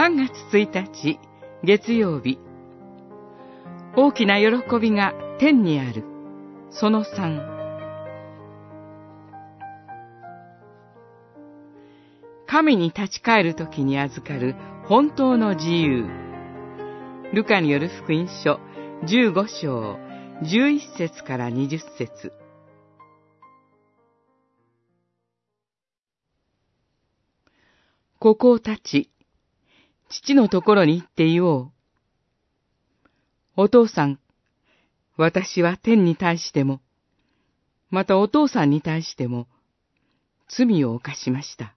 3月1日、月曜日。大きな喜びが天にある。その3。神に立ち返るときに預かる本当の自由。ルカによる福音書15章11節から20節ここを立ち、父のところに行って言おう。お父さん、私は天に対しても、またお父さんに対しても、罪を犯しました。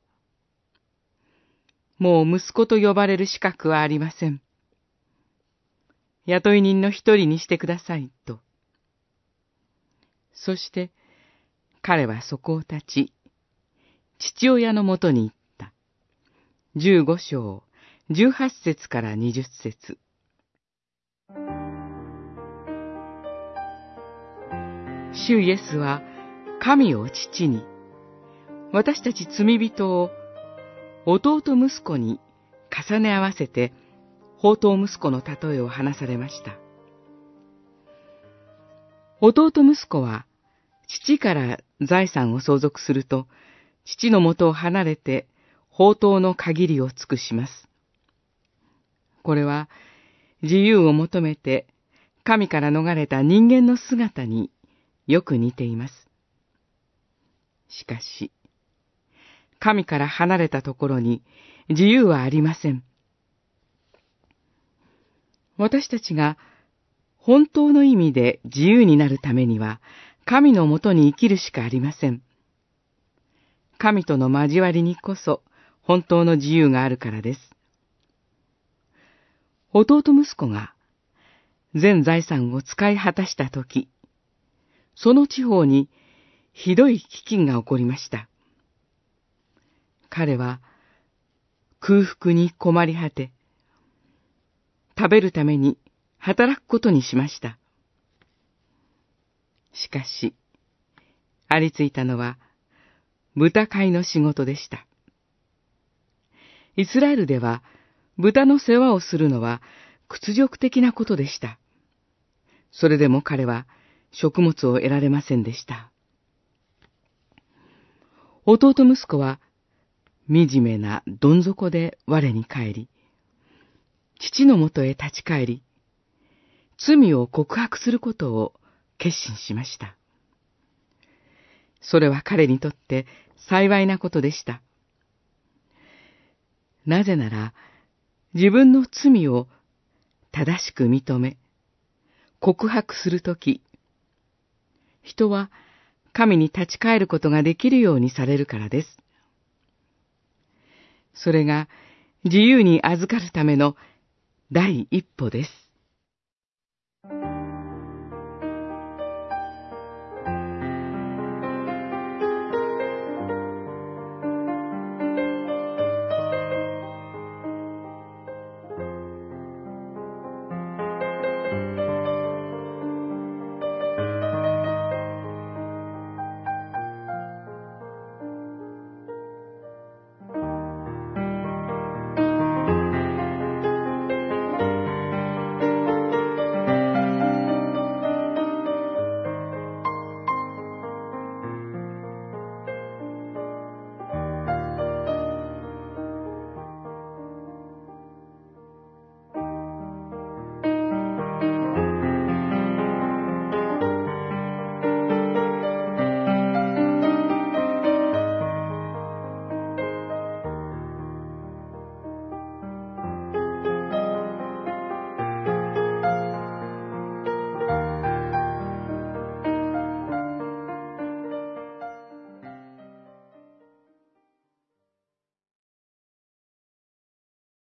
もう息子と呼ばれる資格はありません。雇い人の一人にしてください、と。そして、彼はそこを立ち、父親のもとに行った。十五章、十八節から二十節。主イエスは神を父に、私たち罪人を弟息子に重ね合わせて、宝刀息子の例えを話されました。弟息子は、父から財産を相続すると、父のもとを離れて、宝刀の限りを尽くします。これは、自由を求めて、神から逃れた人間の姿によく似ています。しかし、神から離れたところに自由はありません。私たちが本当の意味で自由になるためには、神のもとに生きるしかありません。神との交わりにこそ本当の自由があるからです。弟息子が全財産を使い果たしたとき、その地方にひどい飢饉が起こりました。彼は空腹に困り果て、食べるために働くことにしました。しかし、ありついたのは豚飼いの仕事でした。イスラエルでは豚の世話をするのは屈辱的なことでした。それでも彼は食物を得られませんでした。弟息子は惨めなどん底で我に帰り、父のもとへ立ち返り、罪を告白することを決心しました。それは彼にとって幸いなことでした。なぜなら、自分の罪を正しく認め、告白するとき、人は神に立ち返ることができるようにされるからです。それが自由に預かるための第一歩です。